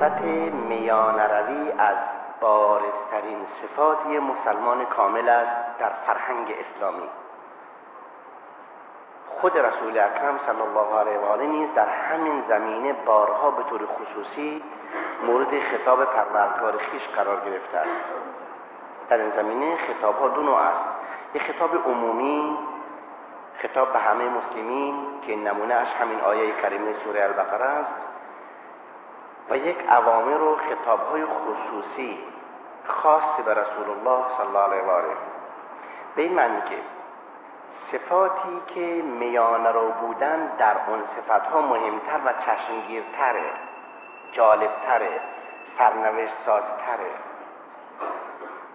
صفت میان روی از بارزترین صفاتی مسلمان کامل است در فرهنگ اسلامی. خود رسول اکرم صلی الله علیه و آله نیز در همین زمینه بارها به طور خصوصی مورد خطاب پروردگار خیش قرار گرفته است. در این زمینه خطاب ها دو نوع است. یک خطاب عمومی خطاب به همه مسلمین که نمونه اش همین آیه کریمه سوره البقره است. و یک عوامر و خطاب های خصوصی خاص به رسول الله صلی الله علیه و آله. به این معنی که صفاتی که میان رو بودن در اون صفات ها مهمتر و چشمگیرتره جالبتره سرنوشت سازتره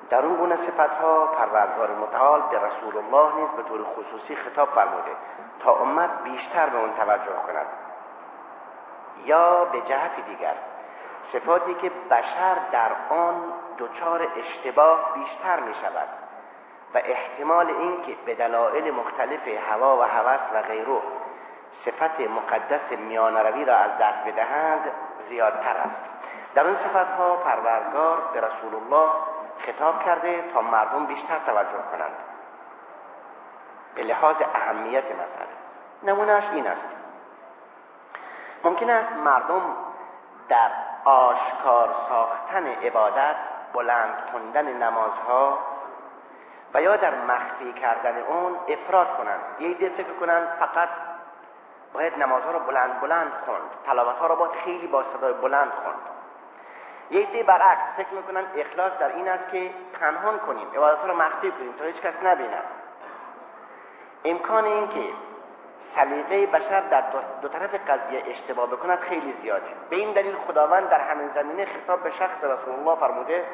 در اون گونه صفت ها پروردگار متعال به رسول الله نیز به طور خصوصی خطاب فرموده تا امت بیشتر به اون توجه کند یا به جهت دیگر. صفاتی که بشر در آن دچار اشتباه بیشتر می شود و احتمال اینکه به دلایل مختلف هوا و هوس و غیره صفت مقدس میانروی را از دست بدهند زیادتر است. در اون صفت ها پروردگار به رسول الله خطاب کرده تا مردم بیشتر توجه کنند. به لحاظ اهمیت مسئله. نمونهش این است. ممکن است مردم در آشکار ساختن عبادت بلند خوندن نمازها و یا در مخفی کردن اون افراد کنند. یه ایده فکر کنند فقط باید نمازها رو بلند بلند خوند. تلاوت ها رو باید خیلی با صدای بلند خوند. یه ایده برعکس فکر می‌کنن اخلاص در این است که پنهان کنیم. عبادت ها رو مخفی کنیم تا هیچ کس نبیند امکان این که سلیقه بشر در دو طرف قضیه اشتباه بکند خیلی زیاده. به این دلیل خداوند در همین زمینه خطاب به شخص رسول الله فرموده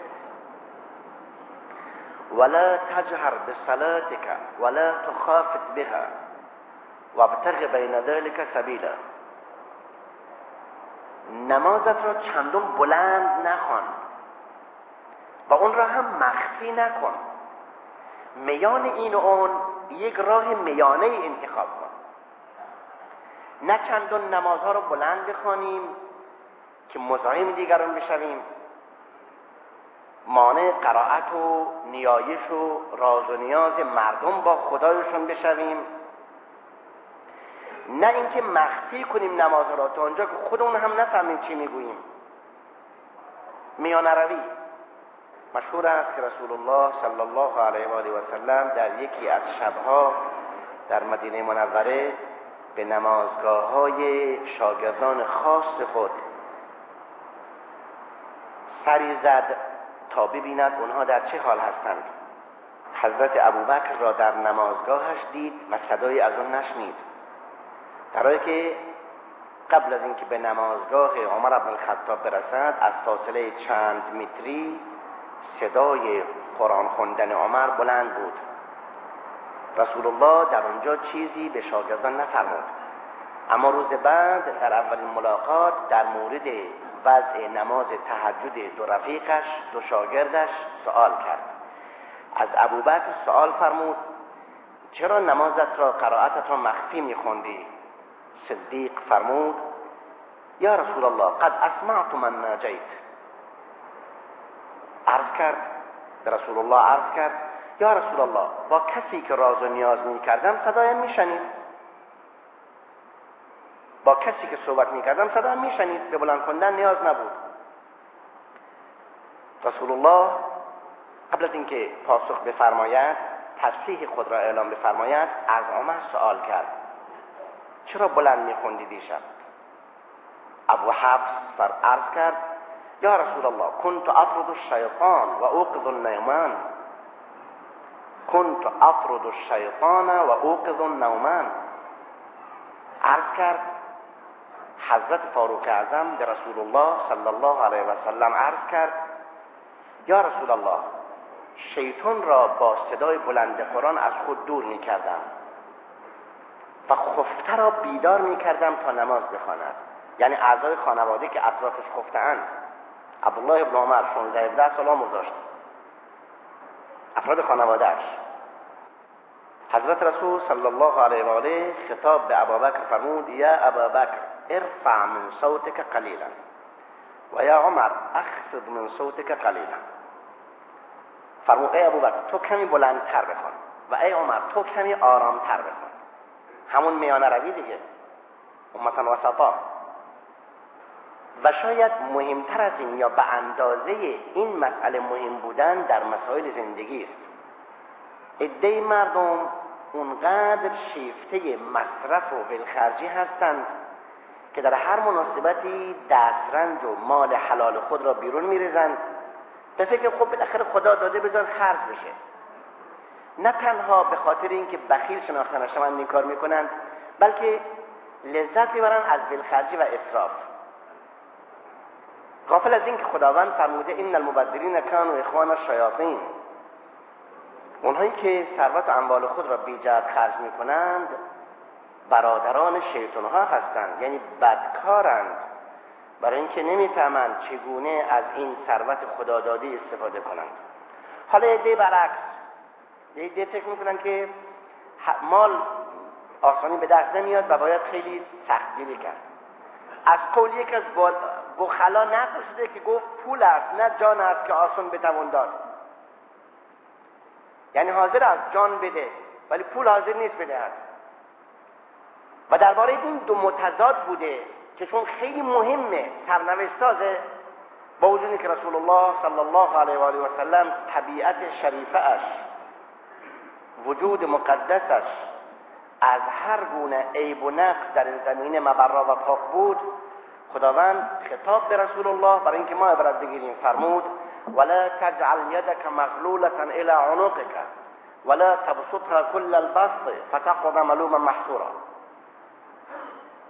ولا تجهر بصلاتك ولا تخافت بها وابتغ بین ذلك سبیلا نمازت را چندم بلند نخوان و اون را هم مخفی نکن. میان این و اون یک راه میانه انتخاب نه چندان نمازها رو بلند بخوانیم که مزاحم دیگران بشویم. مانع قرائت و نیایش و راز و نیاز مردم با خدایشون بشویم. نه اینکه مخفی کنیم نماز را تا آنجا که خودمون هم نفهمیم چی می‌گوییم. میان روی مشهور است که رسول الله صلی الله علیه و آله و سلم در یکی از شبها در مدینه منوره به نمازگاه های شاگردان خاص خود سری زد تا ببیند اونها در چه حال هستند. حضرت ابوبکر را در نمازگاهش دید و صدایی از اون نشنید. در که قبل از اینکه به نمازگاه عمر بن الخطاب برسد از فاصله چند متری صدای قرآن خوندن عمر بلند بود. رسول الله در اونجا چیزی به شاگردان نفرمود. اما روز بعد در اولین ملاقات در مورد وضع نماز تهجد دو رفیقش دو شاگردش سوال کرد. از ابوبکر سوال فرمود چرا نمازت را قرائتت را مخفی میخوندی؟ صدیق فرمود یا رسول الله قد اسمعت من ناجیت. عرض کرد رسول الله عرض کرد یا رسول الله با کسی که راز و نیاز می کردم صدایم میشنید. با کسی که صحبت می کردم صدایم میشنید. به بلند کندن نیاز نبود. رسول الله قبل از اینکه پاسخ بفرماید تصحیح خود را اعلام بفرماید از عمر سوال کرد. چرا بلند میخوندی دیشب؟ ابو حفص فر عرض کرد یا رسول الله كنت اطرد الشیطان و اوقظ النومان كنت اطرد الشیطان و اوقظ النومان. عرض کرد حضرت فاروق اعظم به رسول الله صلی الله علیه و سلم عرض کرد یا رسول الله شیطان را با صدای بلند قرآن از خود دور می کردم و خفته را بیدار می کردم تا نماز بخواند. یعنی اعضای خانواده که اطرافش خفته اند عبدالله ابن عمر 16 17 سال عمر داشت افراد خانوادهش حضرت رسول صلی الله علیه و آله خطاب به ابابکر فرمود یا ابابکر ارفع من صوتك قلیلا. و یا عمر اخفض من صوتك قلیلا. فرمو ای ابو بکر تو کمی بلندتر بخون و ای عمر تو کمی آرامتر بخون همون میانه روی دیگه. امتا وسطا. و شاید مهمتر از این یا به اندازه این مسئله مهم بودن در مسائل زندگی است. عده مردم اونقدر شیفته مصرف و ولخرجی هستند که در هر مناسبتی دسترنج و مال حلال خود را بیرون میریزند. به فکر خب بالاخره خدا داده بذار خرج بشه. نه تنها به خاطر اینکه بخیل شناخته نشوند این کار می‌کنند بلکه لذت می‌برند از ولخرجی و اصراف غافل از اینکه خداوند فرموده این المبذرین کانوا اخوان الشیاطین. اونهایی که ثروت و اموال خود را بیجهت خرج می‌کنند برادران شیطان ها هستند یعنی بدکارند. برای اینکه نمی‌فهمند چگونه از این ثروت خدادادی استفاده کنند. حالا ایده برعکس. ایده فکر می‌کنن که مال آسانی به دست نمیاد و باید خیلی سختگیری کرد. از قول یک از بخلا نقل که گفت پول است نه جان است که آسان بتوان داد. یعنی حاضر است جان بده ولی پول حاضر نیست بدهد. و درباره این دو متضاد بوده که چون خیلی مهمه سرنوشت سازه با وجودی که رسول الله صلی الله علیه و آله و سلم طبیعت شریفه اش وجود مقدسش از هر گونه عیب و نقص در این زمینه مبرا و پاک بود خداوند خطاب به رسول الله برای اینکه ما عبرت بگیریم فرمود ولا تجعل يدك مغلولة الى عنقك ولا تبسطها كل البسط فتقعد ملوما محصورا.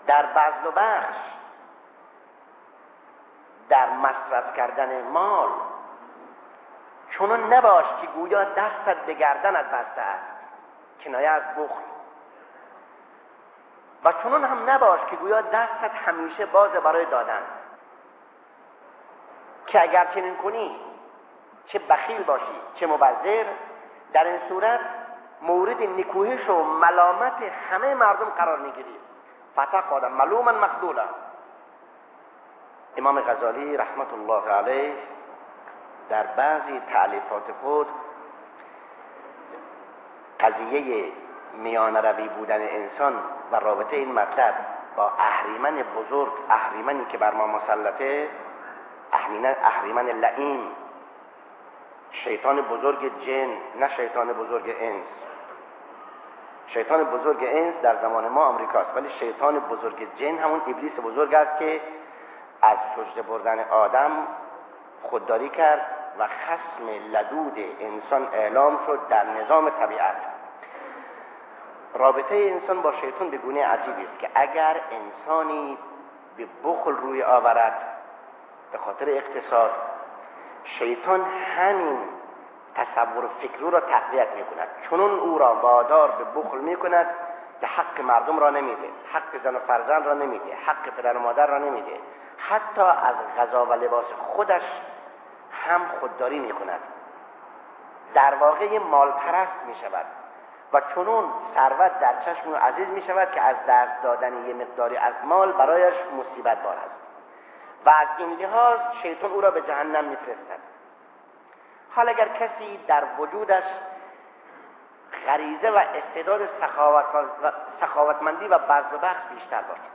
در بذل و بخش در مصرف کردن مال چون نباش که گویا دستت به گردنت بسته است. کنایه از بخل. و چنون هم نباش که گویا دستت همیشه باز برای دادن. که اگر چنین کنی چه بخیل باشی چه مبذر. در این صورت مورد نکوهش و ملامت همه مردم قرار می‌گیری. فتقاد ملوما مخدولا امام غزالی رحمت الله علیه در بعضی تعلیفات خود قضیه میان روی بودن انسان و رابطه این مطلب با اهریمن بزرگ اهریمنی که بر ما مسلطه اهریمن لعیم شیطان بزرگ جن نه شیطان بزرگ انس. شیطان بزرگ انس در زمان ما آمریکاست ولی شیطان بزرگ جن همون ابلیس بزرگ است که از سجده بردن آدم خودداری کرد و خسم لدود انسان اعلام شد در نظام طبیعت. رابطه انسان با شیطان به گونه عجیبی است که اگر انسانی به بخل روی آورد به خاطر اقتصاد شیطان همین تصور فکر را تقویت می کند چون او را وادار به بخل می کند که حق مردم را نمیده حق زن و فرزند را نمیده حق پدر و مادر را نمیده. حتی از غذا و لباس خودش هم خودداری می کند در واقع مال پرست می شود و چنون ثروت در چشم او عزیز می شود که از دست دادن یه مقداری از مال برایش مصیبت بار است. و از این لحاظ شیطان او را به جهنم میفرستد حال اگر کسی در وجودش غریزه و استعداد سخاوتمندی و بخش بیشتر باشد.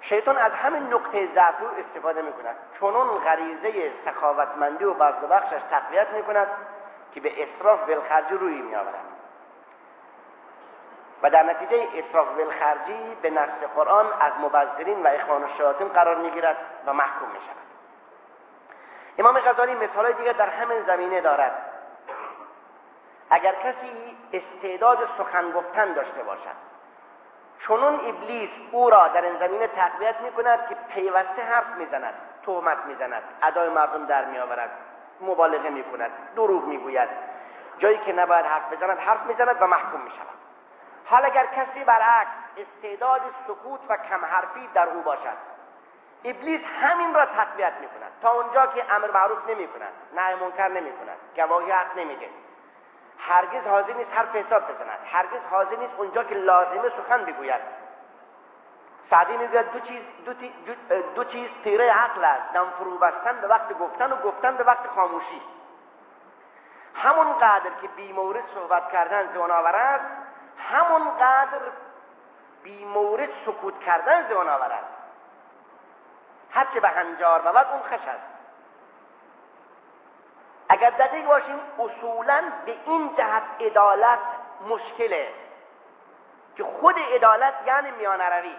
شیطان از همین نقطه ضعف استفاده می کند. چنون غریزه سخاوتمندی و بذل و بخشش تقویت می کند که به اصراف بالخرجی روی می آورد. و در نتیجه اصراف بالخرجی به نص قرآن از مبذرین و اخوان الشیاطین قرار می‌گیرد و محکوم می شود امام غزالی مثال دیگر در همین زمینه دارد. اگر کسی استعداد سخن گفتن داشته باشد چنون ابلیس او را در این زمینه تقویت می کند که پیوسته حرف می‌زند تهمت می‌زند ادای مردم در میآورد مبالغه می کند دروغ می‌گوید. جایی که نباید حرف بزند حرف می‌زند و محکوم می شود حال اگر کسی برعکس استعداد سکوت و کم حرفی در او باشد ابلیس همین را تقویت می کند تا اونجا که امر معروف نمی کند نه منکر نمی کند گواهی حق نمیده. هرگز حاضر نیست حرف حساب بزند. هرگز حاضر نیست اونجا که لازمه سخن بگوید. سعدی می‌گوید دو چیز دو, دو, دو چیز تیره عقل است. دم فرو بستن به وقت گفتن و گفتن به وقت خاموشی. همون قدر که بی مورد صحبت کردن زیانآور است همون قدر بی مورد سکوت کردن زیانآور است. هرچه به هنجار بود اون خش است. اگر دقیق باشیم اصولا به این جهت عدالت مشکله که خود عدالت یعنی میان روی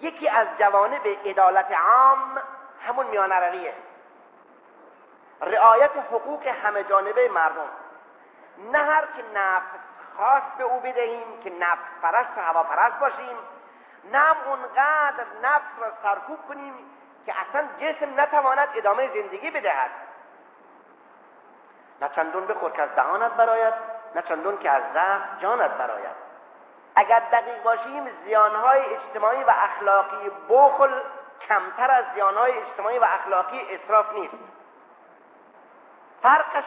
یکی از جوانب عدالت عام همون میان رویه رعایت حقوق همه جانبه مردم. نه هر که نفس خاص به او بدهیم که نفس پرست و هوا پرست باشیم. نه اونقدر نفس را سرکوب کنیم که اصلا جسم نتواند ادامه زندگی بدهد. نه چندون بخور که از دهانت براید نه چندون که از ضعف جانت براید. اگر دقیق باشیم زیانهای اجتماعی و اخلاقی بخل کمتر از زیانهای اجتماعی و اخلاقی اصراف نیست. فرقش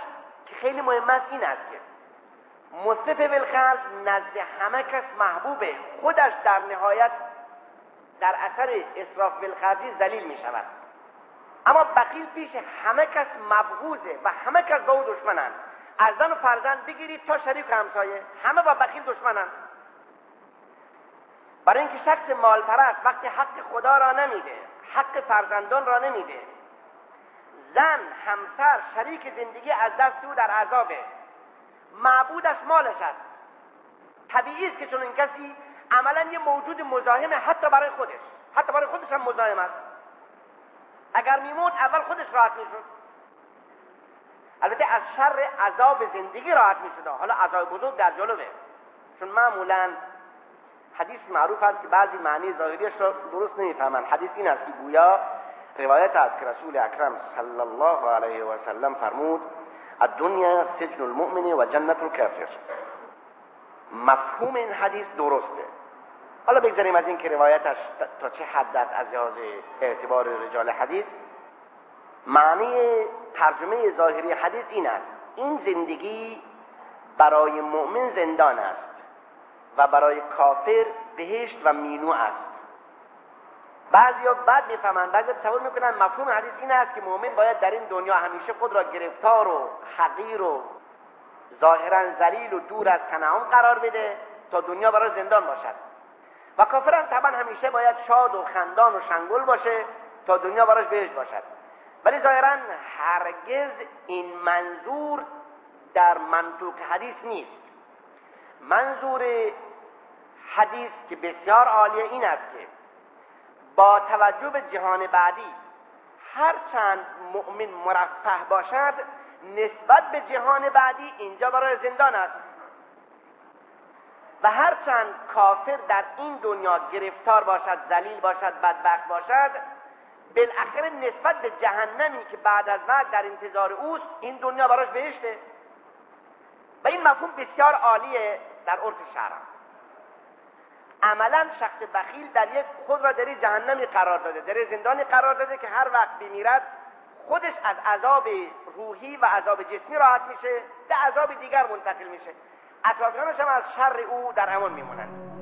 که خیلی مهم است این است که بالخرج نزد همه کس محبوبه. خودش در نهایت در اثر اصراف بالخرجی ذلیل می شود اما بخیل پیش همه کس مبغوزه و همه کس با او دشمنند از زن و فرزند بگیرید تا شریک همسایه. همه با بخیل دشمنند برای اینکه شخص مالپرست وقتی حق خدا را نمیده حق فرزندان را نمیده زن همسر شریک زندگی از دست او در عذابه. معبودش مالش است. طبیعی است که چون این کسی عملا یه موجود مزاحمه حتی برای خودش حتی برای خودش هم مزاحم است. اگر میموت اول خودش راحت می‌شد. البته از شر عذاب زندگی راحت می‌شد. حالا عذاب بزرگ در جلوه. چون معمولا حدیث معروف است که بعضی معنی ظاهریش را درست نمی‌فهمند حدیث این است که گویا روایت است که رسول اکرم صلی الله علیه و سلم فرمود الدنیا سجن المؤمن و جنت الکافر. مفهوم این حدیث درسته. حالا بگذاریم از این که روایتش تا چه حد از لحاظ اعتبار رجال حدیث. معنی ترجمه ظاهری حدیث این است. این زندگی برای مؤمن زندان است و برای کافر بهشت و مینو است. بعضی ها بد می‌فهمند بعضی تصور می‌کنن مفهوم حدیث این است که مؤمن باید در این دنیا همیشه خود را گرفتار و حقیر و ظاهرا ذلیل و دور از تنعم قرار بده تا دنیا برای زندان باشد. و کافران طبعا همیشه باید شاد و خندان و شنگل باشه تا دنیا براش بهش باشد. ولی ظاهرا هرگز این منظور در منطوق حدیث نیست. منظور حدیث که بسیار عالیه این است که با توجه به جهان بعدی هر چند مؤمن مرفه باشد نسبت به جهان بعدی اینجا برای زندان است. و هر چند کافر در این دنیا گرفتار باشد ذلیل باشد بدبخت باشد بالاخره نسبت به جهنمی که بعد از مرگ در انتظار اوست این دنیا براش بهشته. و این مفهوم بسیار عالیه در عرف شرع عملا شخص بخیل در یک خود را در جهنمی قرار داده در زندانی قرار داده که هر وقت بمیرد خودش از عذاب روحی و عذاب جسمی راحت میشه به عذاب دیگر منتقل میشه. اطرافیانش هم از شر او در امان میمونند